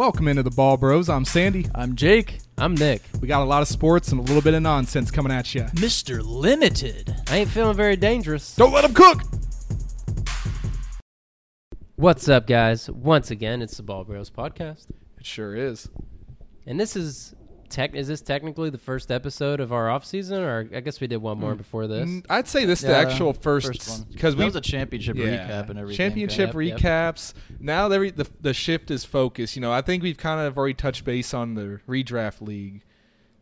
Welcome into the Ball Bros. I'm Sandy. I'm Jake, I'm Nick. We got a lot of sports and a little bit of nonsense coming at you. Mr. Limited. I ain't feeling very dangerous. Don't let them cook. What's up, guys? Once again, it's the Ball Bros podcast, It sure is. and this is tech. Is this technically the first episode of our off season, or I guess we did one more before this? Mm, I'd say this the Yeah, actual first one because we was a championship recap and everything. Championship Yep, yep. recaps. Now the, the the shift is focused. You know, I think we've kind of already touched base on the redraft league,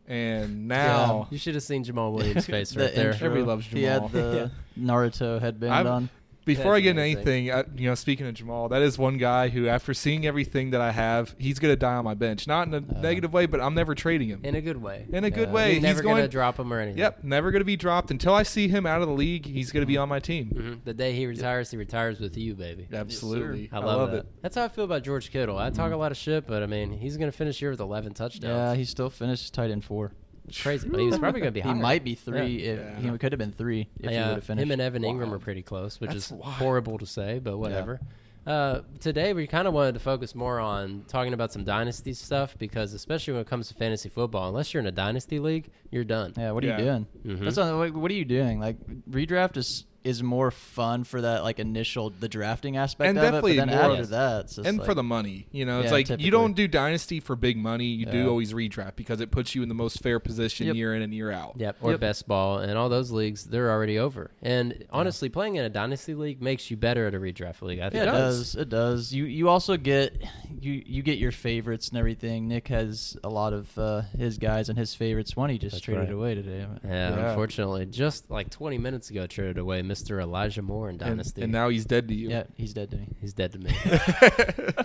and now You should have seen Jamaal Williams' face The right there. intro, Everybody loves Jamaal. He had Jamaal. the Naruto headband I've- on. Before I get into anything, I, you know, speaking of Jamaal, that is one guy who, after seeing everything that I have, he's gonna die on my bench. Not in a Uh. negative way, but I'm never trading him in a good way. in a good way. You're He's never going. gonna drop him or anything. Yep, never gonna be dropped until I see him out of the league. He's gonna be on my team. Mhm. The day he retires, he retires with you, baby. Absolutely, I love, it. that. That's how I feel about George Kittle. I talk a lot of shit, but I mean, he's gonna finish here with 11 touchdowns. Yeah, he still finished tight end four. It's crazy. But he was probably gonna be. He might be three. Yeah. If, Yeah. He could have been three if he would have finished. him and Evan Engram Wild. are pretty close, which That's is wild. horrible to say, but whatever. Uh, today we kind of wanted to focus more on talking about some dynasty stuff because, especially when it comes to fantasy football, unless you're in a dynasty league, you're done. yeah, what are Yeah. you doing? Mhm. That's not, what, what are you doing? Like redraft is is more fun for that like initial the drafting aspect And of it, but then more- after that, it's just and like, for the money. You know, it's Yeah, like typically. you don't do dynasty for big money. You Yeah. do always redraft because it puts you in the most fair position Yep. year in and year out. Yep, or Yep. best ball, and all those leagues they're already over. And honestly, playing in a dynasty league makes you better at a redraft league. I Yeah, think. it does. does. It does. You you also get you you get your favorites and everything. Nick has a lot of uh, his guys and his favorites. One he just That's traded right. away today. Yeah, Yeah. unfortunately, just like 20 minutes ago, traded away Mr. Elijah Moore in And, Dynasty. and now he's dead to you. Yeah, he's dead to me. He's dead to me.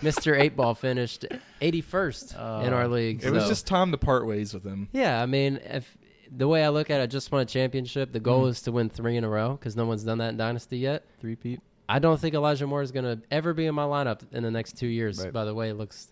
Mr. Eight Ball finished 81st in Oh. our league. It was just time to part ways with him. yeah. I mean, if the way I look at it, I just won a championship. The goal Mhm. is to win three in a row because no one's done that in Dynasty yet. Three peat. I don't think Elijah Moore is going to ever be in my lineup in the next two years. Right. By the way, it looks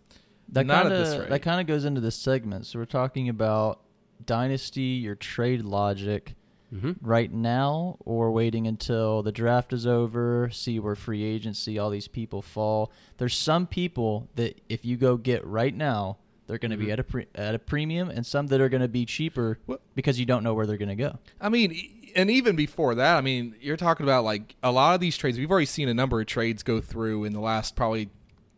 That Not at kind this of rate. that kind of goes into this segment. So we're talking about dynasty, your trade logic Mhm. right now, or waiting until the draft is over, see where free agency, all these people fall. There's some people that if you go get right now, they're going to be Mhm. at a pre- at a premium, and some that are going to be cheaper What- because you don't know where they're going to go. I mean, and even before that, I mean, you're talking about like a lot of these trades. We've already seen a number of trades go through in the last probably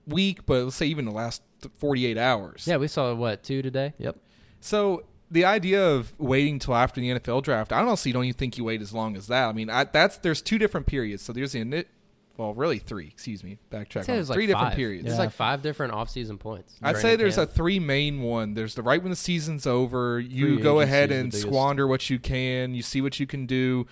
week, but let's say even the last 48 hours. yeah. We saw what two today. Yep. So the idea of waiting till after the NFL draft, I honestly don't even think you wait as long as that. I mean, I, that's there's two different periods. So there's the ini- well, really three. Excuse me, backtrack. I'd say on there's three like different five. periods. There's Yeah. like five different off-season points. I'd say the there's a three main one. There's the right when the season's over, you Free go ahead and squander what you can, you see what you can do.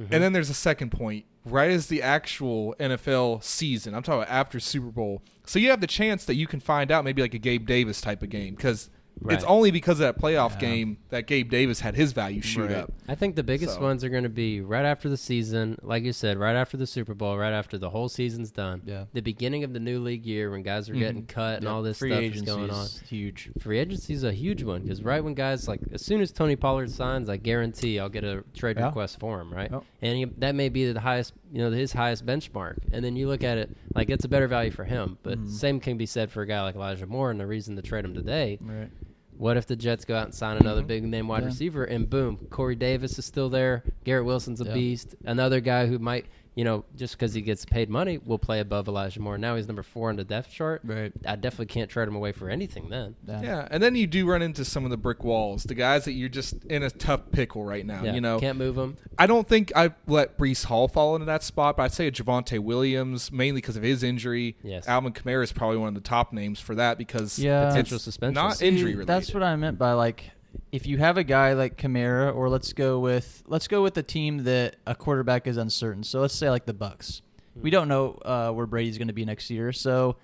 Mhm. And then there's a second point, right as the actual NFL season. I'm talking about after Super Bowl. So you have the chance that you can find out maybe like a Gabe Davis type of game because it's only because of that playoff Yeah. game that Gabe Davis had his value shoot Right. up. I think the biggest So- ones are going to be right after the season, like you said, right after the Super Bowl, right after the whole season's done. Yeah. The beginning of the new league year when guys are getting Mhm. cut and Yep. all this free stuff agency is going on. is huge. Free agency is a huge one because right when guys like as soon as Tony Pollard signs, I guarantee I'll get a trade Yeah. request for him, right? Yep. And he, that may be the highest, you know, his highest benchmark. And then you look at it like it's a better value for him. But Mhm. same can be said for a guy like Elijah Moore. And the reason to trade him today Right. What if the Jets go out and sign another Mhm. big name wide Yeah. receiver and boom, Corey Davis is still there. Garrett Wilson's a Yeah. beast. Another guy who might, you know, just because he gets paid money, will play above Elijah Moore. Now he's number four on the depth chart. Right. I definitely can't trade him away for anything then. Yeah, and then you do run into some of the brick walls, the guys that you're just in a tough pickle right now. Yeah, You know, can't move them. I don't think I let Breece Hall fall into that spot, but I'd say a Javonte Williams mainly because of his injury. Yes. Alvin Kamara is probably one of the top names for that because Yeah. Potential suspension. not injury related. That's what I meant by like if you have a guy like Kamara, or let's go with let's go with a team that a quarterback is uncertain. So let's say like the Bucs. We don't know uh, where Brady's going to be next year. So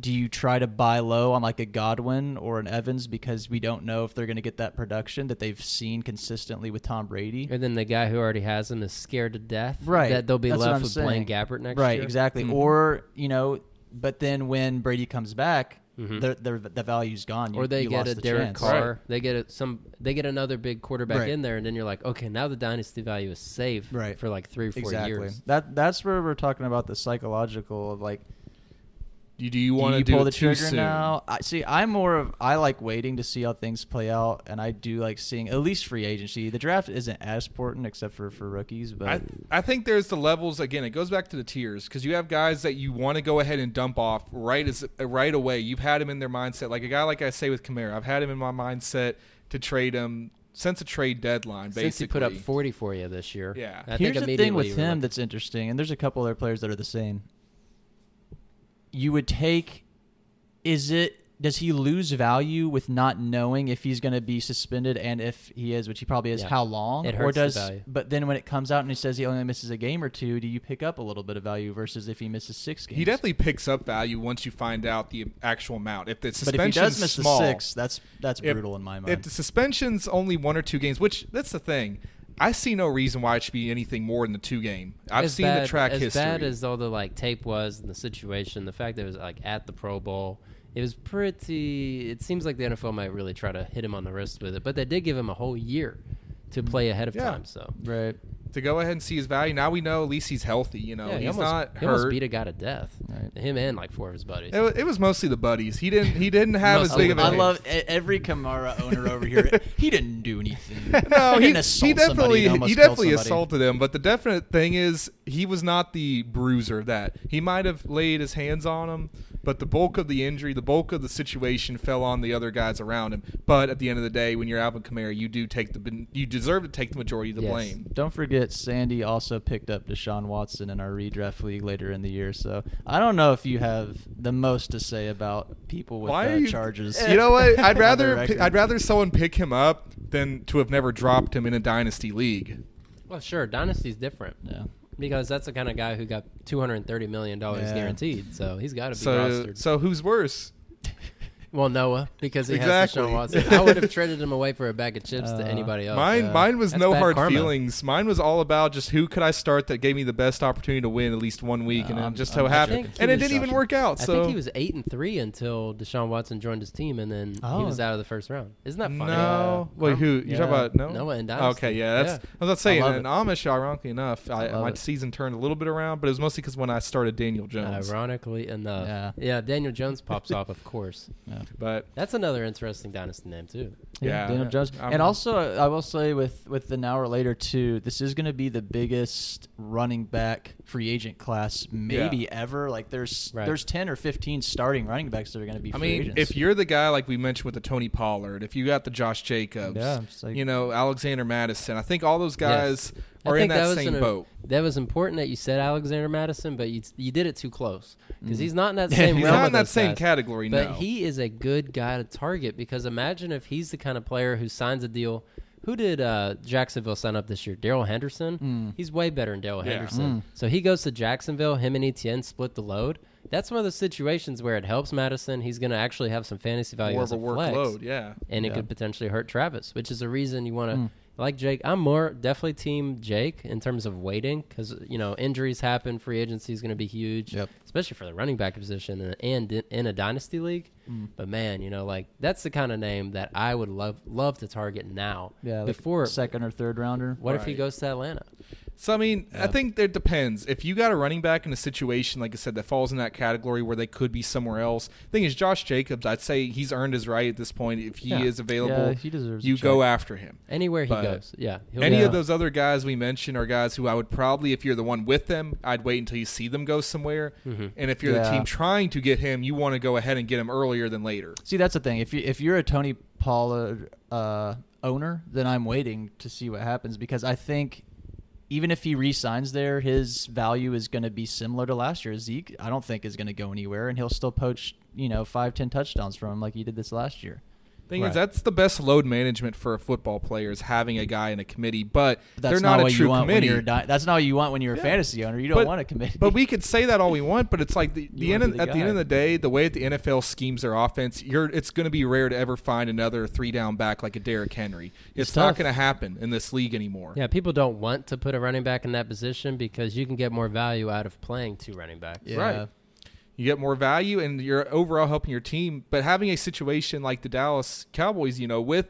do you try to buy low on like a Godwin or an Evans because we don't know if they're going to get that production that they've seen consistently with Tom Brady? And then the guy who already has him is scared to death. Right. That they'll be That's left I'm with Blaine. Gabbert next right, year. exactly. Mhm. Or you know, but then when Brady comes back, Mhm. the the the value's gone. You, or they you get a the Derek chance. Carr. They get a, some. They get another big quarterback Right. in there, and then you're like, okay, now the dynasty value is safe Right. for like three or four exactly. years. That that's where we're talking about the psychological of like you You, do you want to you do pull it the too trigger soon? now? I see. I'm more of I like waiting to see how things play out, and I do like seeing at least free agency. The draft isn't as important except for for rookies, but I, I think there's the levels again. It goes back to the tiers because you have guys that you want to go ahead and dump off right as uh, right away. You've had him in their mindset, like a guy like I say with Kamara. I've had him in my mindset to trade him since a trade deadline. Basically, Since he put up 40 for you this year. Yeah. I here's think the thing with him like, that's interesting, and there's a couple other players that are the same. You would take, is it? Does he lose value with not knowing if he's going to be suspended and if he is, which he probably is, Yeah. how long? It or hurts the value. But then when it comes out and he says he only misses a game or two, do you pick up a little bit of value versus if he misses six games? He definitely picks up value once you find out the actual amount. If the But if he suspension's does miss small, the six, that's that's if- brutal in my mind. If mind. the suspension's only one or two games, which that's the thing, I see no reason why it should be anything more than the two game. I've as seen bad, the track as history. bad as all the like tape was and the situation, the fact that it was like at the Pro Bowl, it was pretty. It seems like the NFL might really try to hit him on the wrist with it, but they did give him a whole year to play ahead of Yeah. time. So right. To go ahead and see his value. Now we know at least he's healthy. You know, yeah, he he's almost, not he almost hurt. beat a guy to death. Right. Him and like four of his buddies. It was, it was mostly the buddies. He didn't. He didn't have as Most big of a. I love e- every Kamara owner over here. He didn't do anything. No, he, he, didn't he definitely he definitely assaulted him. But the definite thing is, he was not the bruiser of that. He might have laid his hands on him, but the bulk of the injury, the bulk of the situation, fell on the other guys around him. But at the end of the day, when you're Alvin Kamara, you do take the you deserve to take the majority of the Yes. blame. Don't forget, Sandy also picked up Deshaun Watson in our redraft league later in the year. So I don't know if you have the most to say about people with Why uh, you charges. You know what? I'd rather record. I'd rather someone pick him up than to have never dropped him in a dynasty league. well, sure, Dynasty's different Yeah. Because that's the kind of guy who got two hundred and thirty million dollars Yeah. guaranteed. So he's got to be So rostered. so who's worse? Well, Noah, because he Exactly. has Deshaun Watson. I would have traded him away for a bag of chips to Uh, anybody else. Mine, yeah. mine was no hard karma. feelings. Mine was all about just who could I start that gave me the best opportunity to win at least one week, and I'm- just I'm so happened, and it didn't even work out. I So think he was eight and three until Deshaun Watson joined his team, and then he Oh. was out of the first round. Isn't that funny? no. Yeah. Wait, who you Yeah. talking about? No, Noah and Dynasty. Okay, yeah, that's. Yeah. I was about to say, I in it. Amish, ironically enough, I, I my it. season turned a little bit around, but it was mostly because when I started Daniel Jones. Ironically enough, Yeah. yeah. Daniel Jones pops off, of course. Yeah. But That's another interesting dynasty name too. Yeah. Daniel Jones. I'm- and also, I will say with with the now or later too, this is going to be the biggest running back free agent class maybe Yeah. ever. Like there's Right. there's ten or fifteen starting running backs that are going to be. I free mean, agents. if you're the guy like we mentioned with the Tony Pollard, if you got the Josh Jacobs, Yeah, like- you know Alexander Mattison, I think all those guys I are in think that, was same an- boat. That was important that you said Alexander Mattison, but you you did it too close because Mm. he's not in that same He's realm. not in that same guys. category. But no. he is a good guy to target because imagine if he's the kind of player who signs a deal. Who did uh, Jacksonville sign up this year? Darrell Henderson. Mm. He's way better than Darrell Yeah. Henderson. Mm. So he goes to Jacksonville. Him and Etienne split the load. That's one of those situations where it helps Mattison. He's going to actually have some fantasy value more of a workload. Yeah. and it Yeah. could potentially hurt Travis, which is a reason you want to Mm. Like Jake. I'm more definitely team Jake in terms of waiting because you know injuries happen. Free agency is going to be huge, Yep. especially especially for the running back position and, and in, in a dynasty league. Mm. But man, you know, like that's the kind of name that I would love love to target now. yeah, like before second or third rounder. what if he goes to Atlanta? So I mean, I think it depends. If you got a running back in a situation like I said that falls in that category where they could be somewhere else, thing is Josh Jacobs. I'd say he's earned his right at this point. If he Yeah. is available, Yeah, he deserves. a you check. go after him. Anywhere he But goes, yeah. he'll Any be- of those other guys we mentioned are guys who I would probably, if you're the one with them, I'd wait until you see them go somewhere. Mhm. And if you're the team trying to get him, you want to go ahead and get him earlier than later. See, that's the thing. If you if you're a Tony Pollard uh, owner, then I'm waiting to see what happens because I think even if he re-signs there, his value is going to be similar to last year. Zeke, I don't think is going to go anywhere, and he'll still poach you know five ten touchdowns from him like he did this last year. Thing Right. is, that's the best load management for a football player is having a guy in a committee, but That's they're not, a what true you want committee. when you're a di- that's not what you want when you're a fantasy owner. You don't But- want a committee. But we could say that all we want, but it's like the, the end wanna of, be at the the end of the day, the way that the NFL schemes their offense, you're it's going to be rare to ever find another three down back like a Derrick Henry. It's, It's not going to happen in this league anymore. Yeah, people don't want to put a running back in that position because you can get more value out of playing two running backs. yeah. Right. You get more value, and you're overall helping your team. But having a situation like the Dallas Cowboys, you know, with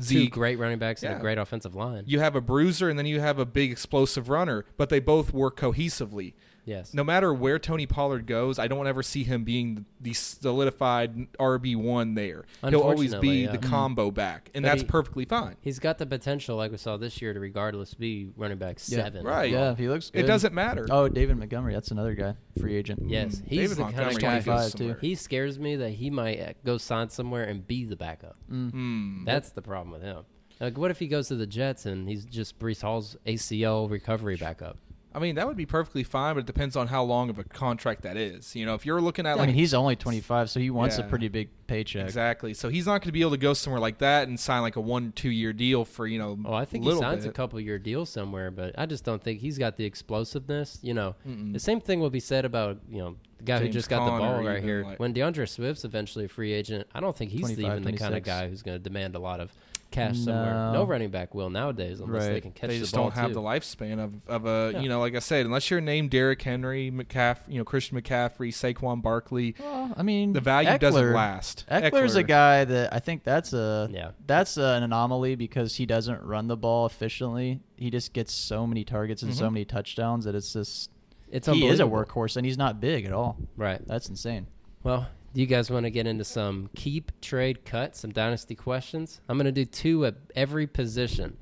Two great running backs and a great offensive line. you have a bruiser, and then you have a big explosive runner, but they both work cohesively. Yes. no matter where Tony Pollard goes, I don't ever see him being the solidified RB one there. He'll always be yeah. the combo back, and But that's he- perfectly fine. He's got the potential, like we saw this year, to regardless be running back Yeah. seven. Right. Yeah, he looks good. It doesn't matter. Oh, David Montgomery, that's another guy, free agent. Yes, Mm, he's David the kind Montgomery of guy. go 25 too. somewhere. He scares me that he might go sign somewhere and be the backup. Mm. Hmm. That's the problem with him. Like, what if he goes to the Jets and he's just Breece Hall's ACL recovery backup? I mean, that would be perfectly fine, but it depends on how long of a contract that is. You know, if you're looking at I like mean, he's only 25, so he wants a pretty big paycheck. exactly, so he's not going to be able to go somewhere like that and sign like a one two year deal for you know. Oh, I think he little signs bit. a couple year deal somewhere, but I just don't think he's got the explosiveness. You know, Mm-mm. the same thing will be said about you know the guy who James just got the ball right here. like- when DeAndre Swift's eventually a free agent, I don't think he's even the kind of guy who's going to demand a lot of cash somewhere. No. No running back will nowadays unless they can catch they just ball don't have too. the lifespan of, of a Yeah. you know like I said unless you're named Derrick Henry, McCaff, you know Christian McCaffrey, Saquon Barkley, Well, I mean, the value Ekeler, doesn't last. Ekeler's a guy that I think that's a Yeah. that's an anomaly because he doesn't run the ball efficiently. He just gets so many targets and so Mhm. many touchdowns that it's just It's he is a workhorse and he's not big at all. Right. That's insane. Well, do you guys want to get into some keep, trade, cut, some dynasty questions? I'm going to do two at every position.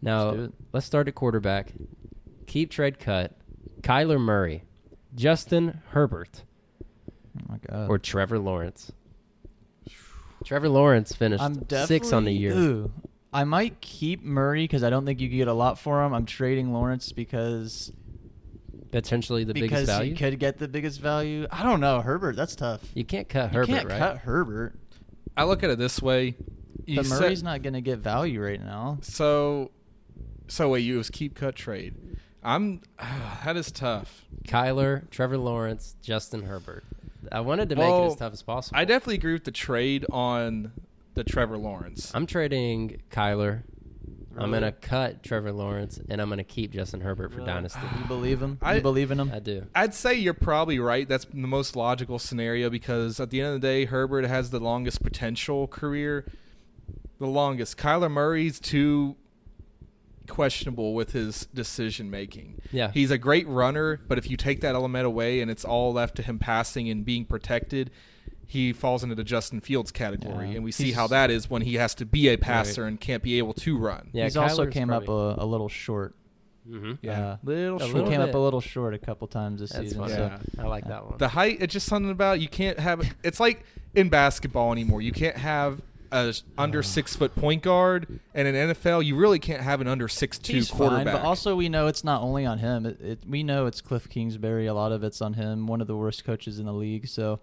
Now, Let's let's start at quarterback. Keep, trade, cut. Kyler Murray, Justin Herbert, Oh my god. or Trevor Lawrence. Trevor Lawrence finished six on the year. Ooh, I might keep Murray because I don't think you could get a lot for him. I'm trading Lawrence because Potentially the because biggest value. Because he could get the biggest value. I don't know Herbert. That's tough. you can't cut You Herbert, can't right? cut Herbert. I look at it this way. You But said- Murray's not going to get value right now. so so wait, you was keep cut trade. I'm ah, that is tough. Kyler, Trevor Lawrence, Justin Herbert. I wanted to make it as tough as possible. I definitely agree with the trade on the Trevor Lawrence. I'm trading Kyler. I'm gonna cut Trevor Lawrence, and I'm gonna keep Justin Herbert for Really? dynasty. You believe him? I- you believe in him? I do. I'd say you're probably right. That's the most logical scenario because at the end of the day, Herbert has the longest potential career. The longest. Kyler Murray's too questionable with his decision making. Yeah. He's a great runner, but if you take that element away and it's all left to him passing and being protected, he falls into the Justin Fields category. Yeah. And we see He's- how that is when he has to be a passer and can't be able to run. Yeah, He's also Kyler's came up a, a little short. Mm-hmm. Yeah. Uh, little a short. Little came bit. up a little short a couple times this That's season. funny. So. Yeah. I like that one. The height, it's just something about you can't have. It's like in basketball anymore. You can't have a under six foot point guard, and in NFL, you really can't have an under six two He's quarterback. fine, but also we know it's not only on him. It, it, we know it's Cliff Kingsbury. A lot of it's on him. One of the worst coaches in the league. So,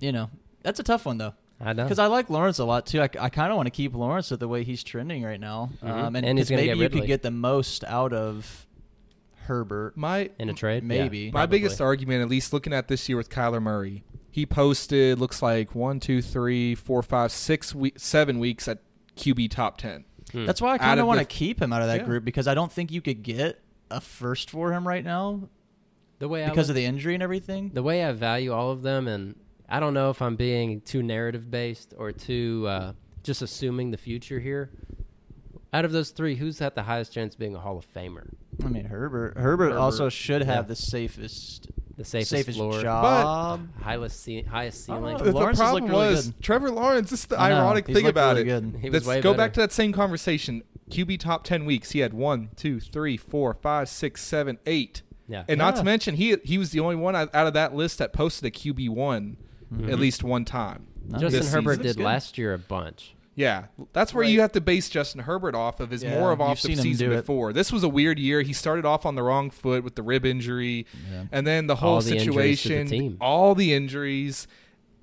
you know, that's a tough one though. I know. Because I like Lawrence a lot too. I, I kind of want to keep Lawrence with the way he's trending right now, Mhm. um, and, And he's 'cause maybe get you could get the most out of Herbert. my in a trade, Maybe. Yeah, my probably. biggest argument, at least looking at this year with Kyler Murray, he posted looks like one, two, three, four, five, six, we- seven weeks at QB top ten. Hmm. That's why I kind of of want to keep him out of that Yeah. group because I don't think you could get a first for him right now the way I because look- of the injury and everything. the way I value all of them, and I don't know if I'm being too narrative based or too uh, just assuming the future here. Out of those three, who's had the highest chance of being a Hall of Famer? I mean, Herbert. Herbert, Herbert. also should have Yeah. the safest, The safest, safest floor, job. highest, ce- highest ceiling. know. The Lawrence has problem looked really was good. Trevor Lawrence. This is the I know. ironic thing about really it. good. He Let's way go better. back to that same conversation. QB top ten weeks. He had one, two, three, four, five, six, seven, eight. Yeah, And not to mention, he he was the only one out out of that list that posted a QB one Mhm. at least one time. Nice. Justin Herbert season. did last year a bunch. Yeah, that's where Right. you have to base Justin Herbert off of. Is Yeah, more of you've off the season before. This was a weird year. He started off on the wrong foot with the rib injury, Yeah. and then the whole All the injuries the situation, all the injuries.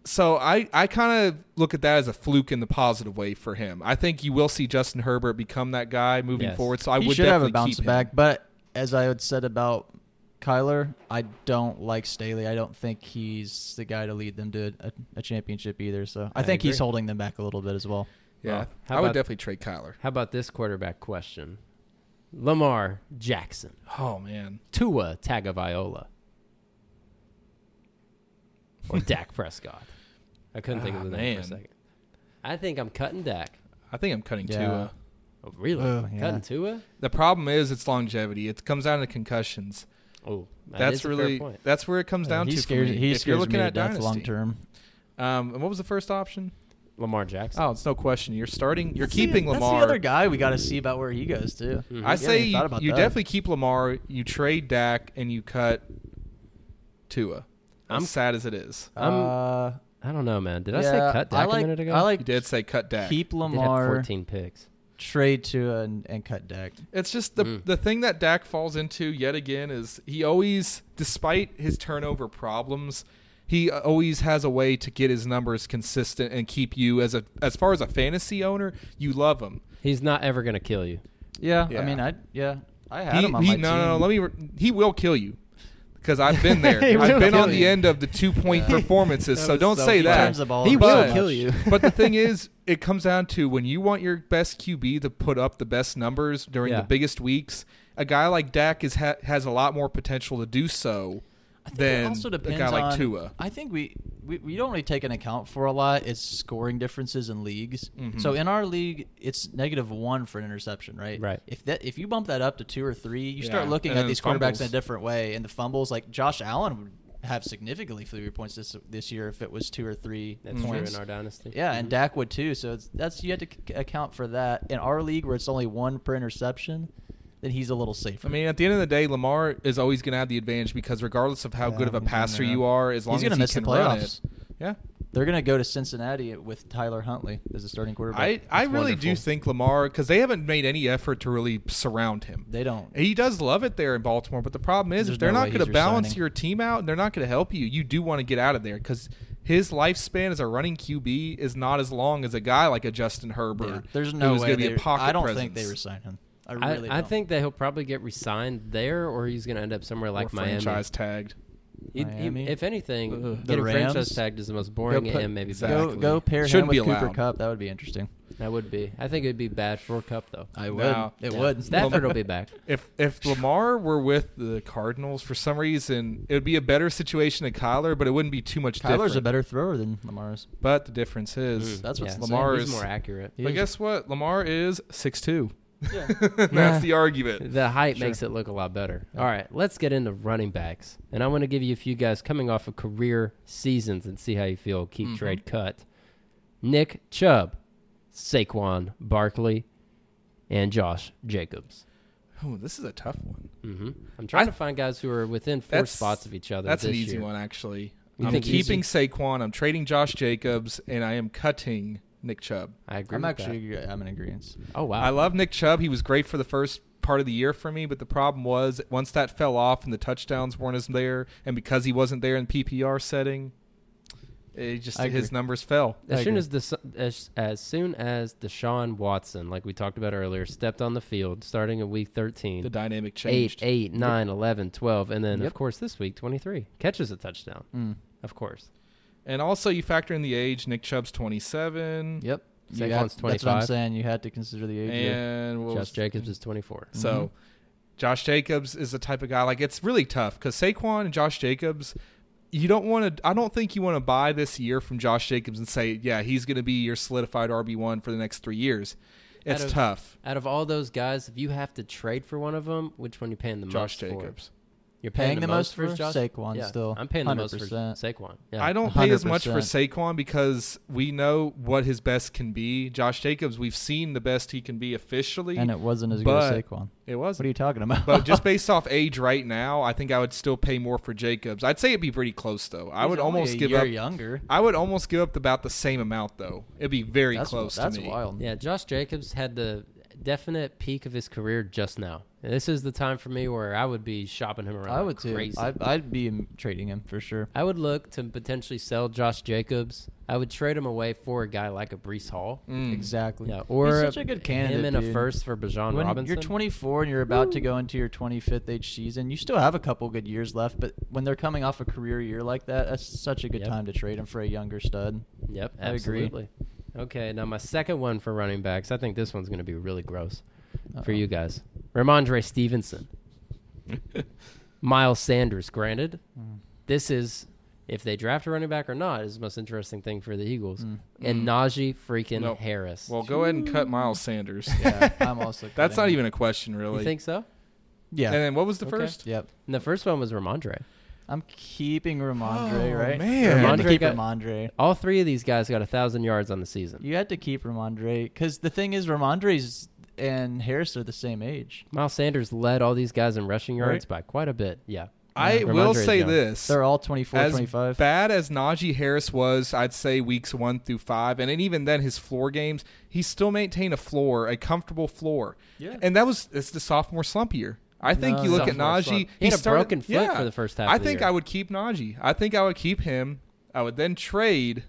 So I, I kind of look at that as a fluke in the positive way for him. I think you will see Justin Herbert become that guy moving Yes. forward. So I he would should have a bounce back. But as I had said about Kyler, I don't like Staley. I don't think he's the guy to lead them to a, a championship either. So I, I think he's holding them back a little bit as well. Yeah, Well, how I would definitely trade Kyler. How about this quarterback question? Lamar Jackson, Oh man, Tua Tagovailoa, or Dak Prescott. I couldn't think of Ah, the name for a second. I think I'm cutting Dak. I think I'm cutting Yeah. Tua. Oh, really? Oh, yeah. Cutting Tua? The problem is it's longevity. It comes down to concussions. Oh, that That's is a fair really point. that's where it comes down he to. scares, for me. he if scares you're looking me to at death dynasty, long term. Um, and what was the first option? Lamar Jackson. Oh, it's no question. You're starting. You're That's the- keeping That's Lamar. the other guy we got to see about where he goes too. Mhm. I say you, you definitely keep Lamar. You trade Dak and you cut Tua. I'm- sad as it is. I'm- uh, I don't know, man. Did I say yeah, cut I Dak like, a minute ago? I like You did say cut Dak. keep They had Lamar, 14 picks. Trade to and, and cut Dak. It's just the Mm. the thing that Dak falls into yet again is he always, despite his turnover problems, he always has a way to get his numbers consistent and keep you as a as far as a fantasy owner, you love him. He's not ever going to kill you. Yeah, Yeah. I mean, I yeah, I had He, him on he- my no, team. no, no, let me. re- He will kill you. Because I've been there. I've been kill on the you. end of the two point performances, so don't so say that. turns the ball He will so kill you. but the thing is, it comes down to when you want your best QB to put up the best numbers during Yeah. the biggest weeks, a guy like Dak is ha- has a lot more potential to do so I think than it also a depends guy like on, Tua. I think we, we we don't really take an account for a lot It's scoring differences in leagues. Mhm. So in our league, it's negative one for an interception, right? Right. If that if you bump that up to two or three, you start looking And at then these quarterbacks in a different way. And the fumbles, like Josh Allen would have significantly fewer points this this year if it was two or three That's points. true in our dynasty. Yeah, and Mhm. Dak would too. So it's that's you have to c- account for that. In our league, where it's only one per interception, then he's a little safer. I mean, at the end of the day, Lamar is always going to have the advantage because regardless of how Yeah, good of a passer you are, as long he's as gonna he miss can the run playoffs. it, yeah. They're going to go to Cincinnati with Tyler Huntley as the starting quarterback. I, I It's really do think Lamar because they haven't made any effort to really surround him. they don't. He does love it there in Baltimore, but the problem is There's if they're no not going to balance resigning. your team out and they're not going to help you, you do want to get out of there because his lifespan as a running QB is not as long as a guy like a Justin Herbert. Yeah, there's no who's way gonna be a pocket I don't presence. think they resign him. I I, really I don't. think that he'll probably get re-signed there, or he's going to end up somewhere like or Miami. franchise tagged. He- he- if anything, Ugh. The getting franchise Rams? tagged is the most boring He'll put- and maybe Exactly. go go pair Shouldn't him with be Cooper. Kupp. That would be interesting. That would be. I think it would be bad for Kupp though. I would. No. It Yeah. would. Stafford will be back. If if Lamar were with the Cardinals for some reason, it would be a better situation than Kyler, but it wouldn't be too much different. Kyler's different. a better thrower than Lamar's. But the difference is, Mm, That's what's yeah. Lamar is- more accurate. He but is- guess what? Lamar is six two. Yeah. That's Yeah. the argument. The height Sure. makes it look a lot better. All right, let's get into running backs. And I want to give you a few guys coming off of career seasons and see how you feel. Keep Mhm. trade cut. Nick Chubb, Saquon Barkley, and Josh Jacobs. Oh, this is a tough one. hmm I'm trying I- to find guys who are within four spots of each other. That's an easy year. one, actually. You I'm keeping easy? Saquon. I'm trading Josh Jacobs, and I am cutting Nick Chubb. I agree. I'm with actually I'm in agreement. Oh wow. I love Nick Chubb. He was great for the first part of the year for me, but the problem was once that fell off and the touchdowns weren't as there, and because he wasn't there in PPR setting, it just I his agree. numbers fell. As I soon agree. as the as, as soon as Deshaun Watson, like we talked about earlier, stepped on the field, starting at week 13, The dynamic changed. 8, 9, 11, 12, and then Yep. of course this week 23 catches a touchdown. Mm. Of course. And also, you factor in the age. Nick Chubb's 27. Yep. You Saquon's had- That's what I'm saying. You had to consider the age. And Josh was- Jacobs is 24. So, Mhm. Josh Jacobs is the type of guy like it's really tough because Saquon and Josh Jacobs. You don't want to. I don't think you want to buy this year from Josh Jacobs and say, "Yeah, he's going to be your solidified RB one for the next three years." It's Out of- tough. Out of all those guys, if you have to trade for one of them, which one are you paying the Josh most for? Jacobs. You're Paying the most for Josh Saquon yeah. still. I'm paying the most for 100%. Saquon. Yeah. I don't pay as much for 100%. Saquon because we know what his best can be. Josh Jacobs, we've seen the best he can be officially. and it wasn't as good as Saquon. it was. What are you talking about? but just based off age right now, I think I would still pay more for Jacobs. I'd say it'd be pretty close though. I would only almost a give year up. younger. I would almost give up about the same amount though. It'd be very That's, close that's to me. wild. Yeah, Josh Jacobs had the definite peak of his career just now. And this is the time for me where I would be shopping him around. I like would too. I'd, I'd be trading him for sure. I would look to potentially sell Josh Jacobs. I would trade him away for a guy like a Breece Hall. Mm. Exactly. Yeah, or He's such a good candidate. him in a first for Bijan when Robinson. you're 24 and you're about to go into your 25th age season, you still have a couple good years left. But when they're coming off a career year like that, that's such a good Yep. time to trade him for a younger stud. Yep, I agree. Absolutely. Okay, now my second one for running backs. I think this one's going to be really gross for Uh-oh. you guys. Rhamondre Stevenson, Miles Sanders. Granted, Mm. this is if they draft a running back or not is the most interesting thing for the Eagles. Mm. And Mm. Najee freaking No. Harris. Well, go ahead and cut Miles Sanders. Yeah, I'm also. That's not even a question, really. you think so? Yeah. And then what was the Okay. first? yep. And the first one was Rhamondre. I'm keeping Rhamondre, Oh, right? man. You had to Rhamondre keep got- Rhamondre. All three of these guys got a thousand yards on the season. You had to keep Rhamondre because the thing is, Rhamondre's and Harris are the same age. Miles Sanders led all these guys in rushing yards by quite a bit. Yeah. I Yeah. will say this. They're all 24, as 25. bad as Najee Harris was, I'd say weeks one through five, and even then his floor games, he still maintained a floor, a comfortable floor. Yeah. And that was it's the sophomore slump year. I think No, you look at sophomore Najee. slump. He had a started- broken foot for the first half I of the think year. I would keep Najee. I think I would keep him. I would then trade.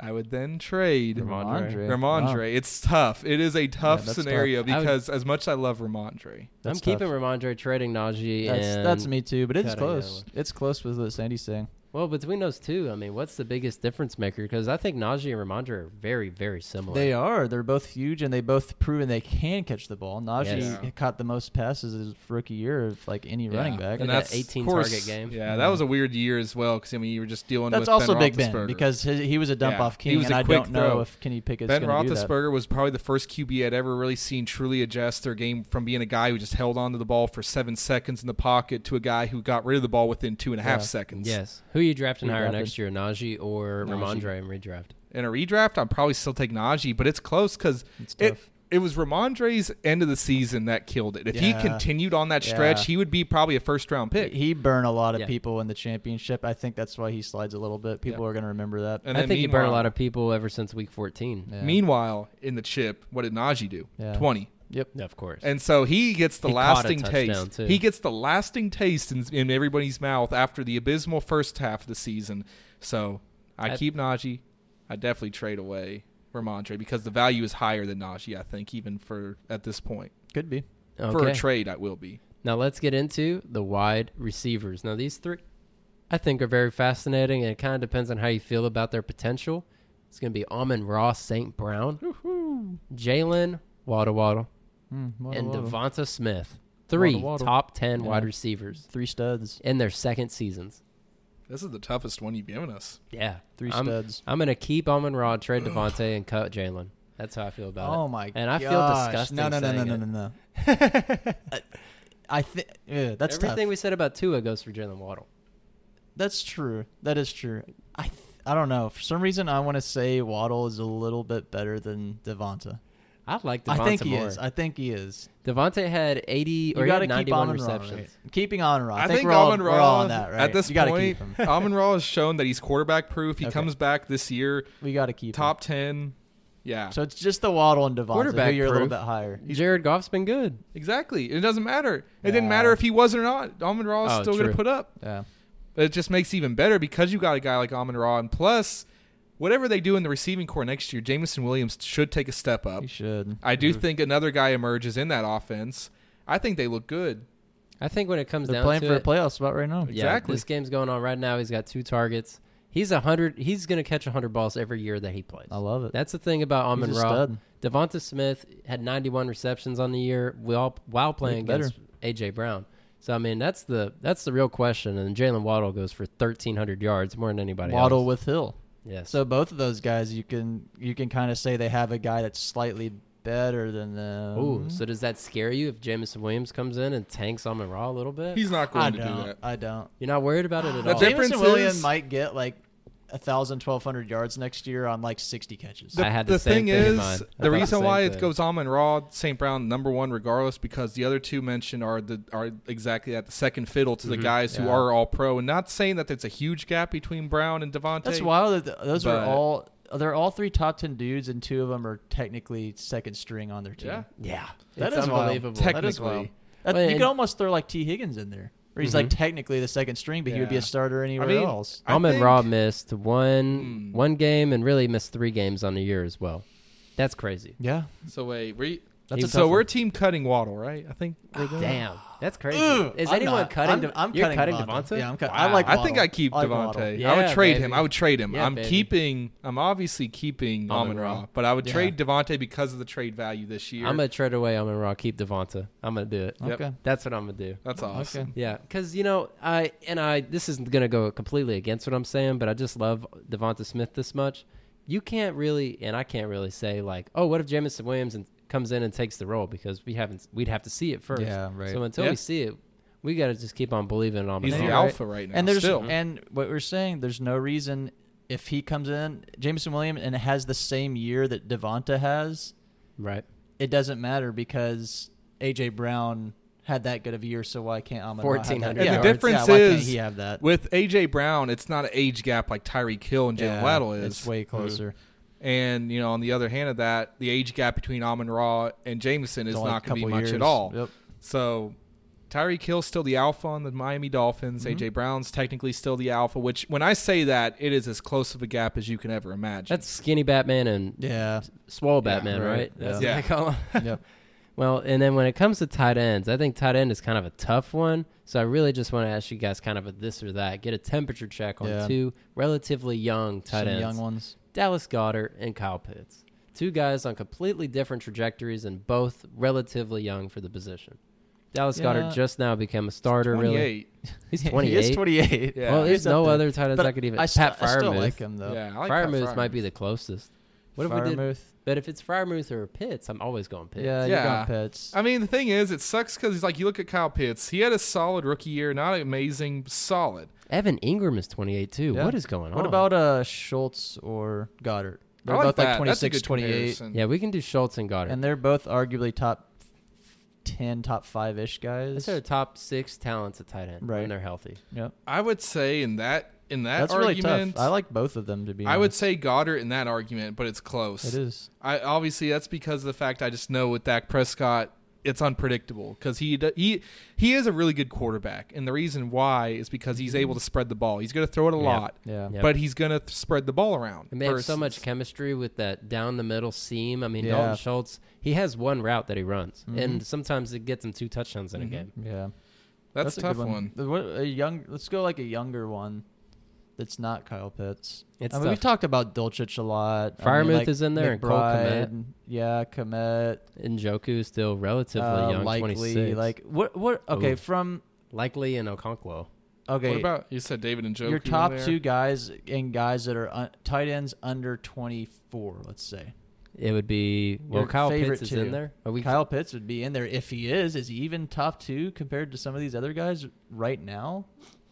I would then trade Rhamondre. Rhamondre. Wow. It's tough. It is a tough that's scenario tough. I would- because as much as I love Rhamondre, I'm keeping tough. Rhamondre, trading Najee, That's, and that's me too, but it's cutting the other close. It's close with what Sandy's saying. Well, between those two, I mean, what's the biggest difference maker? Because I think Najee and Rhamondre are very, very similar. They are. They're both huge, and they both proven they can catch the ball. Najee Yes. caught the most passes his rookie year of like any running back. And And that that's 18 of course, target game. Yeah, that was a weird year as well because I mean you were just dealing with That's with also ben Big Ben because his, he was a dump Yeah, off he king, was and a I quick don't know throw. if Kenny Pickett's Ben going to. Roethlisberger was probably the first QB I'd ever really seen truly adjust their game from being a guy who just held onto the ball for seven seconds in the pocket to a guy who got rid of the ball within two and a half Yeah. seconds. Yes. Who who are you drafting higher next year, Najee or Najee. Rhamondre in redraft? In a redraft, I'm probably still take Najee, but it's close because it, it was Rhamondre's end of the season that killed it. If yeah. he continued on that stretch, yeah. he would be probably a first round pick. He burned a lot of yeah. people in the championship. I think that's why he slides a little bit. People are going to remember that. And I think he burned a lot of people ever since week 14. Meanwhile, in the chip, what did Najee do? 20. Yep. Of course. And so he gets the He lasting taste. too. He gets the lasting taste in, in everybody's mouth after the abysmal first half of the season. So I, I- keep Najee. I definitely trade away Rhamondre because the value is higher than Najee. I think even for at this point Could be. for a trade, I will be. Now let's get into the wide receivers. Now these three, I think, are very fascinating, and it kind of depends on how you feel about their potential. It's going to be Amon Ross, St. Brown, Jalen Waddle Waddle, Hmm, waddle, and waddle. Devonta Smith. Three Waddle, waddle. top ten Yeah. wide receivers Three studs. in their second seasons. This is the toughest one you've given us. Yeah, Three I'm, studs. I'm going to keep Amon Ra, trade Devonta, and cut Jalen. That's how I feel about Oh it. my And I gosh. feel disgusting No, no, no, no, saying no, it. no, no. I- I think yeah, that's Everything tough. we said about Tua goes for Jalen Waddle. That's true. That is true. I th- I don't know. For some reason, I want to say Waddle is a little bit better than Devonta. I like Devonta I think he more. is. I think he is. Devonta had 80 You or he got had to keep 91 Amon Ra. receptions. Right? Keeping on Ra. I, I, think, think we're all, Amon we're Ra all on that, right? at this you point, keep him. Amon Ra has shown that he's quarterback proof. He Okay. comes back this year, We got to keep top ten. Yeah, So it's just the Waddle and Devonta. Quarterback Who you're a little bit higher. Jared Goff's been good. exactly. It doesn't matter. It didn't matter if he was or not. Amon Ra is Oh, still going to put up. Yeah. But it just makes it even better because you got a guy like Amon Ra, and plus, whatever they do in the receiving core next year, Jameson Williams should take a step up. He should. I do Mhm. think another guy emerges in that offense. I think they look good. I think when it comes They're down playing to for a it, playoff spot right now. yeah, Exactly. this game's going on right now. He's got two targets. He's a hundred. He's going to catch hundred balls every year that he plays. I love it. That's the thing about Amon He's Ra. Devonta Smith had 91 receptions on the year while while playing Looked better. against AJ Brown. So I mean that's the that's the real question. And Jalen Waddle goes for 1,300 yards more than anybody Waddle else. with Hill. Yes. So both of those guys, you can you can kind of say they have a guy that's slightly better than them. Ooh, so does that scare you if Jameson Williams comes in and tanks Amon Ra a little bit? He's not I going to do don't. that. I don't. You're not worried about it at The all. difference Jameson Williams might get like a thousand, twelve hundred yards next year on like sixty catches. I had the thing same thing in is, mind. The thought the reason same why it goes goes and Raw, St. Brown number one, regardless, because the other two mentioned are the are exactly at the second fiddle to the Mhm. guys who are all pro. And not saying that there's a huge gap between Brown and Devonta. That's wild. That those are all. They're all three top ten dudes, and two of them are technically second string on their team. Yeah. yeah, That it's is wild. unbelievable. Tech- That is wild. Technically. That- Well, you could almost throw like Tee Higgins in there, where he's like Mhm. technically the second string, but he would be a starter anywhere mean, else. I Amon think- Ra missed one Hmm. one game and really missed three games on the year as well. That's crazy. Yeah, So wait, we, That's a so tough we're one. team cutting Waddle, right? I think we're ah, doing. Damn, that's crazy. Ugh, Is I'm anyone not. cutting? I'm, De- I'm you're cutting cutting Devonta. Devonta. Yeah, I'm cut- Wow. I like. I think Waddle. I keep I like Devonta. I would Yeah, trade baby. him. I would trade him. Yeah, I'm baby. keeping. I'm obviously keeping Amon Amon Ra. Ra, but I would Yeah. trade Devonta because of the trade value this year. I'm gonna trade away Amon Ra, keep Devonta. I'm gonna do it. Yep. Okay. That's what I'm gonna do. That's Okay. awesome. Yeah, because you know, I and I. This isn't gonna go completely against what I'm saying, but I just love Devonta Smith this much. You can't really, and I can't really say like, oh, what if Jameson Williams and comes in and takes the role because we haven't we'd have to see it first. Yeah, right. So until Yeah. we see it, we got to just keep on believing in Amon He's the right. alpha right now. and there's still. and what we're saying, there's no reason if he comes in, Jameson Williams, and has the same year that Devonta has, Right. it doesn't matter because AJ Brown had that good of a year. So why can't Amon Ra have that? 1400 Yeah, the difference yeah, why can't is he have that? with AJ Brown, it's not an age gap like Tyreek Hill and Jalen Yeah, Waddle is. It's way mm-hmm. closer. And you know, on the other hand of that, the age gap between Amon Ra and Jameson is not going to be much years. at all. Yep. So Tyreek Hill's still the alpha on the Miami Dolphins. Mhm. AJ Brown's technically still the alpha, which when I say that, it is as close of a gap as you can ever imagine. That's skinny Batman and Yeah. swole Batman, right. right? That's Yeah. what they call him. yep. Well, and then when it comes to tight ends, I think tight end is kind of a tough one. So I really just want to ask you guys kind of a this or that, get a temperature check on Yeah. two relatively young tight Some ends. young ones. Dallas Goedert and Kyle Pitts. Two guys on completely different trajectories and both relatively young for the position. Dallas Yeah. Goedert just now became a starter, really. 28. He's He 28. is 28. Yeah. Well, there's up no there. other tight ends I could even. I, st- Pat I still Freiermuth. like him though. Yeah, I like Pat Freiermuth might be the closest. What if we did? Freiermuth. But if it's Freiermuth or Pitts, I'm always going Pitts. Yeah, Yeah. you got Pitts. I mean, the thing is, it sucks because he's like, you look at Kyle Pitts. He had a solid rookie year, not amazing, solid. Evan Engram is 28 too. Yeah. What is going on? What about uh Schultz or Goedert? They're I like both that. like That's a 26, good 28, comparison. Yeah, we can do Schultz and Goedert. and they're both arguably top 10, top 5-ish guys. Those are top six talents at tight end Right. when they're healthy. Yep. I would say in that in that That's really argument, tough. I like both of them to be I would say Goedert in that argument, but it's close. It is. I obviously that's because of the fact I just know with Dak Prescott, it's unpredictable because he he he is a really good quarterback, and the reason why is because he's able to spread the ball. He's going to throw it a Yeah. lot, Yeah. Yeah. but he's going to th- spread the ball around. And they have so much chemistry with that down the middle seam. I mean, Yeah. Dalton Schultz, he has one route that he runs, Mhm. and sometimes it gets him two touchdowns in Mhm. a game. Yeah. That's, a good tough one. The- What, a young. Let's go like a younger one. That's not Kyle Pitts. It's I mean, we've talked about Dulcich a lot. I Freiermuth mean, like is in there and Cole Kmet. McBride, Yeah, Kmet. Njoku is still relatively Uh, young, likely. 26. Like what? What? Okay, Ooh. from likely and Okonkwo. okay. What about you said David and Joe? your top two guys and guys that are un- tight ends under 24, let's say. It would be well. Your Kyle Pitts is two. in there. Are we? Kyle Pitts would be in there if he is. Is he even top two compared to some of these other guys right now?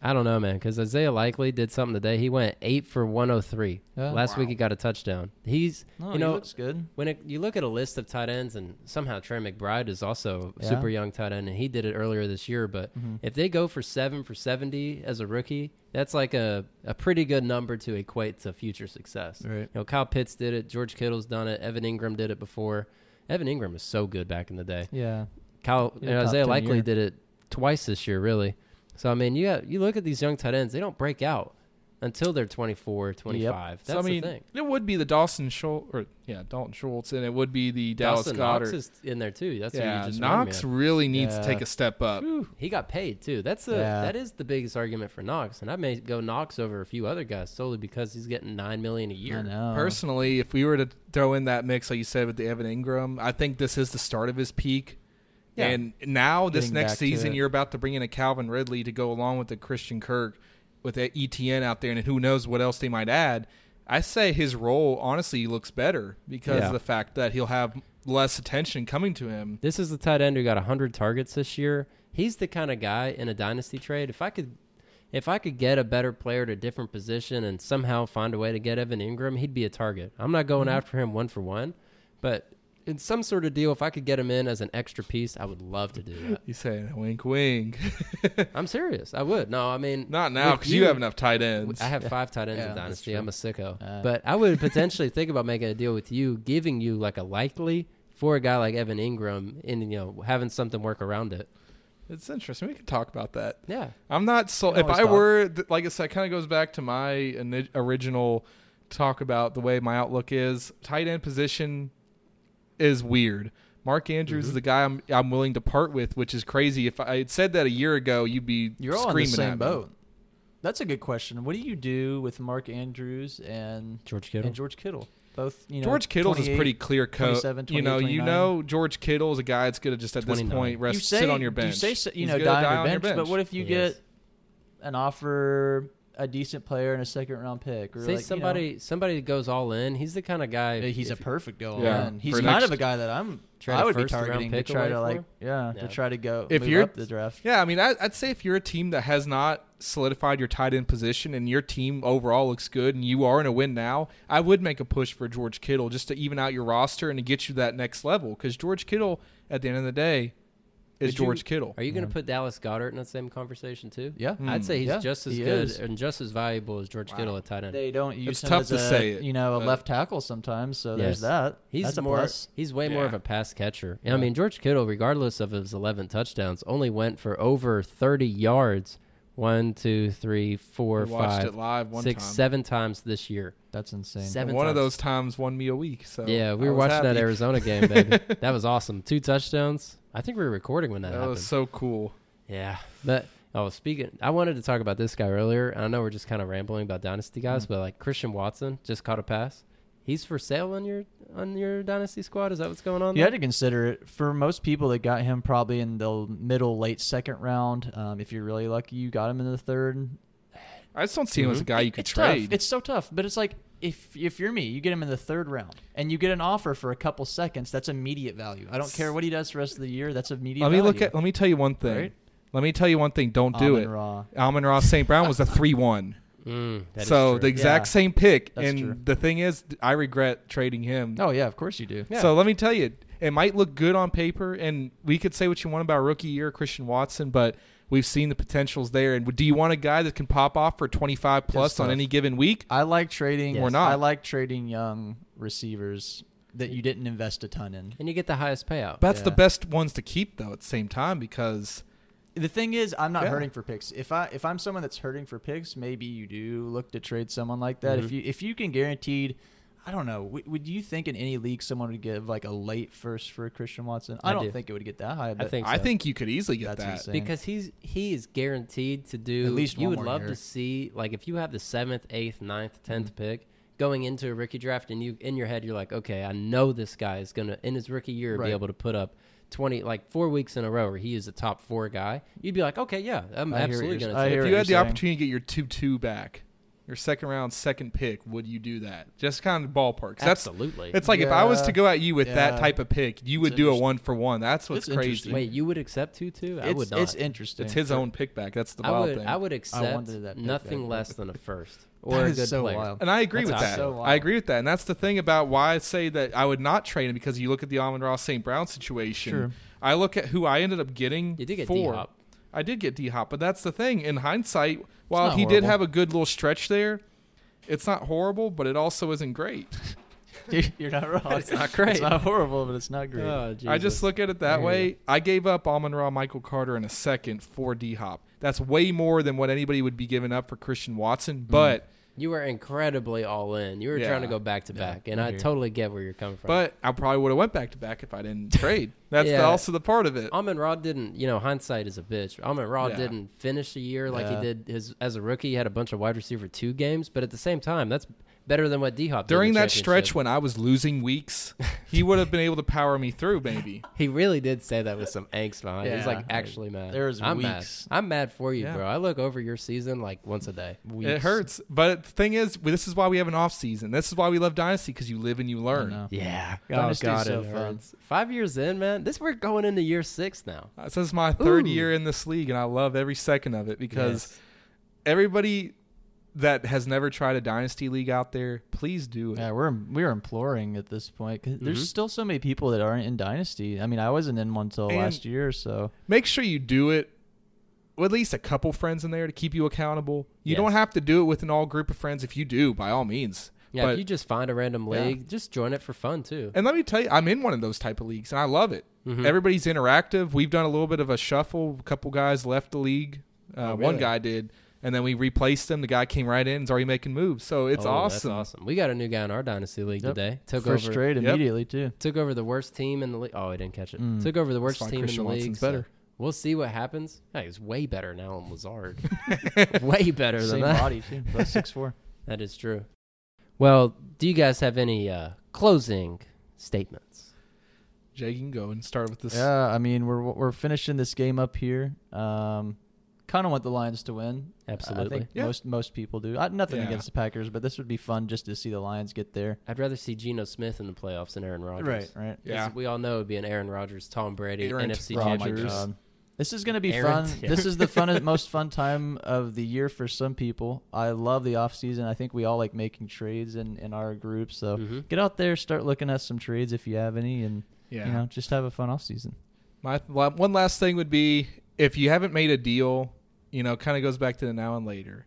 I don't know, man. Because Isaiah Likely did something today. He went eight for 103. Yeah. Last week he got a touchdown. He's No, you he know looks good. when it, you look at a list of tight ends, and somehow Trey McBride is also Yeah. super young tight end, and he did it earlier this year. But Mhm. if they go for seven for seventy as a rookie, that's like a, a pretty good number to equate to future success. Right. You know, Kyle Pitts did it, George Kittle's done it, Evan Engram did it before. Evan Engram was so good back in the day. Yeah. Kyle Yeah, you know, Isaiah Likely year. did it twice this year, really. So I mean, you got, you look at these young tight ends; they don't break out until they're 24, 25. That's so, I mean, the thing. it would be the Dawson Schultz, or yeah, Dalton Schultz, and it would be the Dallas Dawson Goedert. Knox is in there too. That's who you yeah, just reminded me Knox really needs Yeah. to take a step up. He got paid too. That's the Yeah. that is the biggest argument for Knox, and I may go Knox over a few other guys solely because he's getting nine million a year. I know. Personally, if we were to throw in that mix, like you said with the Evan Engram, I think this is the start of his peak. Yeah. And now this Getting next season, you're about to bring in a Calvin Ridley to go along with the Christian Kirk, with the Etienne out there, and who knows what else they might add. I say his role honestly looks better because Yeah. of the fact that he'll have less attention coming to him. This is the tight end who got hundred targets this year. He's the kind of guy in a dynasty trade. If I could, if I could get a better player at a different position and somehow find a way to get Evan Engram, he'd be a target. I'm not going Mm-hmm. after him one for one, but in some sort of deal, if I could get him in as an extra piece, I would love to do that. You say wink, wink. I'm serious. I would. No, I mean Not now because you, have enough tight ends. I have five tight ends Yeah, in Dynasty. I'm a sicko. Uh, but I would potentially think about making a deal with you, giving you like a likely for a guy like Evan Engram, and you know having something work around it. It's interesting. We could talk about that. Yeah, I'm not so. If I talk. were, th- like I said, kind of goes back to my ini- original talk about the way my outlook is. Tight end position is weird. Mark Andrews Mm-hmm. is the guy I'm I'm willing to part with, which is crazy. If I had said that a year ago, you'd be You're all in screaming the same at me. boat. That's a good question. What do you do with Mark Andrews and George Kittle. and George Kittle? Both, you know, George Kittle's is pretty clear cut. You know, you know George Kittle is a guy that's gonna just at this point rest say, sit on your bench. You say, you He's know, gonna die, die on your bench, but what if you He get an offer a decent player and a second round pick, or Say like, you know, somebody somebody goes all in. He's the kind of guy. he's a perfect go Yeah. on. He's For kind next- of a guy that I'm. Trade I a would be targeting to pick try to like, yeah, Yeah. to try to go If move you're- up the draft. Yeah, I mean, I, I'd say if you're a team that has not solidified your tight end position and your team overall looks good and you are in a win now, I would make a push for George Kittle just to even out your roster and to get you that next level. Because George Kittle, at the end of the day, is Would you- George Kittle. Are you going to put Dallas Goedert in that same conversation too? Yeah, Mm. I'd say he's Yeah, just as he good is. and just as valuable as George Kittle at tight end. they don't use It's him tough as to a, say it, you know, a left tackle sometimes. So there's that. He's That's a more. plus. He's way more Yeah. of a pass catcher. Yeah. I mean, George Kittle, regardless of his 11 touchdowns, only went for over 30 yards. One, two, three, four, We watched five, it live one six, time. seven times this year. That's insane. Seven And one of those times won me a week. So yeah, we I were was watching that. Arizona game, baby. that was awesome. Two touchdowns. I think we were recording when that, That happened. was so cool. Yeah, but oh, speaking, I wanted to talk about this guy earlier. I know we're just kind of rambling about dynasty guys, Mhm. but like Christian Watson just caught a pass. He's for sale on your on your dynasty squad. Is that what's going on? You there? had to consider it for most people that got him probably in the middle, late second round. Um, if you're really lucky, you got him in the third. I just don't see him as a Mhm. guy you could it's trade. Tough. It's so tough, but it's like if if you're me, you get him in the third round, and you get an offer for a couple seconds. That's immediate value. I don't care what he does the rest of the year. That's immediate. let me look at. Let me tell you one thing. Right? Let me tell you one thing. Don't do it. Amon-Ra. Almond Ross St. Brown was a three-one. Mm, that is so true. the exact Yeah, same pick. that's and true. the thing is, I regret trading him. Oh yeah, of course you do. Yeah. So let me tell you, it might look good on paper, and we could say what you want about rookie year Christian Watson, but we've seen the potentials there. And do you want a guy that can pop off for 25 plus on any given week? I like trading. Yes. Or not. I like trading young receivers that you didn't invest a ton in. and you get the highest payout. That's the best ones to keep, though, at the same time, because The thing is, I'm not Yeah. hurting for picks. If I if I'm someone that's hurting for picks, maybe you do look to trade someone like that. Mhm. If you if you can guaranteed, I don't know. W- would you think in any league someone would give like a late first for Christian Watson? I, I don't do. think it would get that high. But think I think you could easily get That's that. insane. because he's he is guaranteed to do At least you would more love year. to see like if you have the seventh eighth ninth 10th Mm-hmm. pick going into a rookie draft and you in your head you're like okay i know this guy is gonna in his rookie year be able to put up 20 like four weeks in a row where he is a top four guy you'd be like okay yeah i'm I absolutely gonna take If you had the saying. opportunity to get your 2 2 back, your second round, second pick, would you do that? Just kind of ballpark. 'Cause That's absolutely It's like if I was to go at you with that type of pick, you would It's do a one for one. That's what's It's crazy. wait you would accept two two i it's, would not it's interesting. It's his own pick back. That's the I wild would thing. I would accept wanted that nothing back. less than a first or That a is good so player. and I agree That's with that. so wild. I agree with that. And that's the thing about why I say that I would not trade him because you look at the Amon-Ra St. Brown situation. Sure. I look at who I ended up getting. you did get for. D-Hop. I did get D Hop, but that's the thing. In hindsight, while he did have a good little stretch there, it's not horrible, but it also isn't great. You're not wrong. It's not great. It's not horrible, but it's not great. Oh, I just look at it that way. I gave up Amon-Ra Michael Carter in a second for D Hop. That's way more than what anybody would be giving up for Christian Watson. Mm-hmm. But You were incredibly all in. You were Yeah. trying to go back to Yeah, back, and I I totally get where you're coming from. but I probably would have went back to back if I didn't trade. That's the- also the part of it. Amon Ra didn't. You know, hindsight is a bitch. Amon Ra Yeah. didn't finish the year like Yeah. he did his as a rookie. He had a bunch of wide receiver two games, but at the same time, that's better than what D Hop did During that stretch when I was losing weeks, he would have been able to power me through. Maybe He really did say that with some angst behind. it. He's like actually mad. There was I'm weeks. mad. I'm mad for you, Yeah. bro. I look over your season like once a day. it hurts. But the thing is, this is why we have an off season. This is why we love Dynasty because you live and you learn. Yeah. Oh, Dynasty's God, so it fun. hurts. Five years in, man. This we're going into year six now. Uh, This is my third Ooh. year in this league, and I love every second of it because Yes. everybody that has never tried a dynasty league out there, please do it. Yeah, we're we're imploring at this point 'cause Mhm. there's still so many people that aren't in Dynasty. I mean, I wasn't in one till And- last year, so Make sure you do it with at least a couple friends in there to keep you accountable. You Yes. don't have to do it with an all group of friends. If you do, by all means. Yeah, But- if you just find a random Yeah. league, just join it for fun too. And let me tell you, I'm in one of those type of leagues, and I love it. Mhm. Everybody's interactive. We've done a little bit of a shuffle. A couple guys left the league. Uh, Oh, One really? guy did, and then we replaced him. The guy came right in. Is already making moves. So it's Oh, awesome. That's awesome. We got a new guy in our dynasty league Yep. today. Took first over trade Yep. immediately too. took over the worst team in the league. Oh, I didn't catch it. Mm. Took over the worst team Christian in the league. Watson's so better. we'll see what happens. Yeah, he's way better now than Lazard. way better than Same that. body too. Both six four. That is true. Well, do you guys have any uh, closing statements? Jay, you can go and start with this. Yeah, I mean we're we're finishing this game up here. Um, kind of want the Lions to win. I Absolutely. think Yeah. most most people do. I, nothing Yeah. against the Packers, but this would be fun just to see the Lions get there. I'd rather see Geno Smith in the playoffs than Aaron Rodgers. Right, right. 'Cause Yeah. We all know it would be an Aaron Rodgers, Tom Brady, Aaron NFC Rodgers. Oh my Championship. God. This is going to be Aaron- fun. yeah. This is the fun, most fun time of the year for some people. I love the off season. I think we all like making trades in, in our group. So Mhm. get out there, start looking at some trades if you have any, and Yeah. you know, just have a fun off season. My one last thing would be if you haven't made a deal, you know, kind of goes back to the now and later.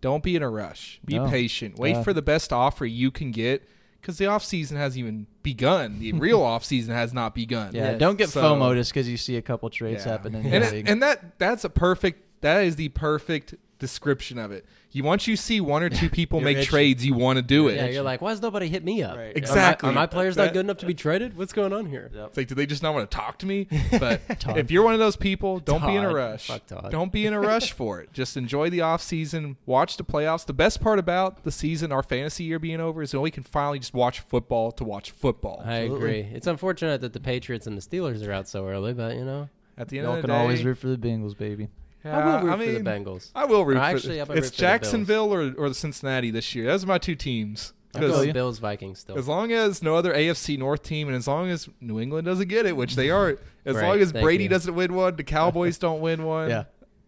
Don't be in a rush. Be No. patient. Wait Yeah. for the best offer you can get because the off season hasn't even begun. The real off season has not begun. Yeah, Yeah, don't get so- FOMO just because you see a couple trades Yeah. happening. and it- and that that's a perfect. That is the perfect description of it. You once you see one or two people make itching. trades, you want to do it. Yeah, you're like, why has nobody hit me up? Right. Are my- Exactly. Are my, players That- not good enough to be traded? What's going on here? Yep. It's like, do they just not want to talk to me? But if you're one of those people, don't be in a rush. Fuck Todd. Don't be in a rush for it. Just enjoy the off season. Watch the playoffs. The best part about the season, our fantasy year being over, is that we can finally just watch football to watch football. I Absolutely. agree. It's unfortunate that the Patriots and the Steelers are out so early, but you know, At the end Y'all of the can day, always root for the Bengals, baby. Yeah, I will root I for the Bengals. I will root No, for. actually, I'm it's root for the Bills. Jacksonville or, or the Cincinnati this year. Those are my two teams. I'm 'Cause going. Bills Vikings still. As long as no other AFC North team, and as long as New England doesn't get it, which they are, as Right, long as Brady you. doesn't win one, the Cowboys don't win one. Yeah.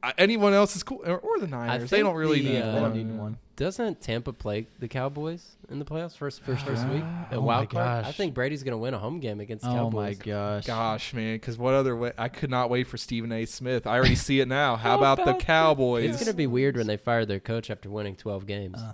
I- anyone else is cool, or, or the Niners. They don't really the, need uh, one. need one. Doesn't Tampa play the Cowboys in the playoffs first first first week? A oh wild my card. I think Brady's going to win a home game against the Oh my Cowboys. gosh. Gosh, man, because what other way? I could not wait for Stephen A. Smith. I already see it now. How How about, the about the Cowboys? It's going to be weird when they fire their coach after winning 12 games. Uh.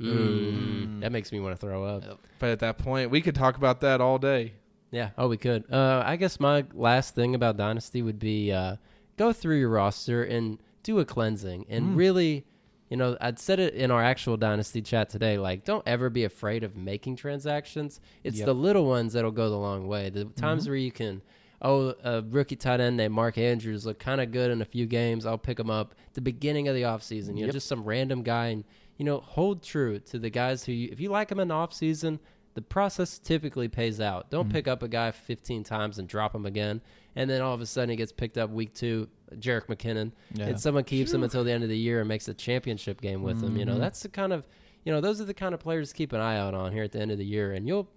Mm, that makes me want to throw up. Yep. but at that point, we could talk about that all day. Yeah. Oh, we could. Uh, I guess my last thing about Dynasty would be uh, go through your roster and do a cleansing and Mm. really, you know, I'd said it in our actual Dynasty chat today. Like, don't ever be afraid of making transactions. It's Yep. the little ones that'll go the long way. The times where you can, oh, a rookie tight end named Mark Andrews look kind of good in a few games. I'll pick him up. The beginning of the offseason, you know, just some random guy. And, you know, hold true to the guys who, you, if you like them in the offseason, the process typically pays out. Don't Mm-hmm. pick up a guy 15 times and drop him again, and then all of a sudden he gets picked up week two, Jerick McKinnon, Yeah. and someone keeps him until the end of the year and makes a championship game with him. You know, Mhm. that's the kind of, you know, those are the kind of players to keep an eye out on here at the end of the year, and you'll.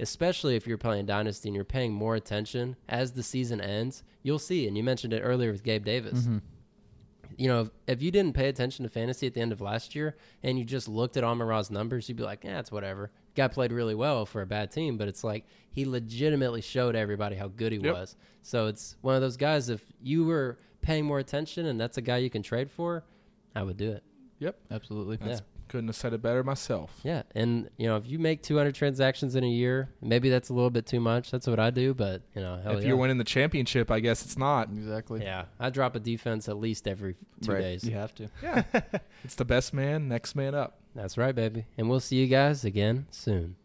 Especially if you're playing Dynasty and you're paying more attention as the season ends, you'll see. And you mentioned it earlier with Gabe Davis Mhm. you know, if, if you didn't pay attention to fantasy at the end of last year and you just looked at Amon Ra's numbers, you'd be like, yeah, it's whatever. Guy played really well for a bad team, but it's like he legitimately showed everybody how good he Yep. was. So it's one of those guys, if you were paying more attention and that's a guy you can trade for, I would do it. Yep, absolutely. That's, Yeah. Couldn't have said it better myself. Yeah. And, you know, if you make 200 transactions in a year, maybe that's a little bit too much. That's what I do, but, you know, hell if yeah. you're winning the championship, I guess it's not. Exactly. Yeah. I drop a defense at least every two Right. days. You have to. Yeah, it's the best man, next man up. That's right, baby. And we'll see you guys again soon.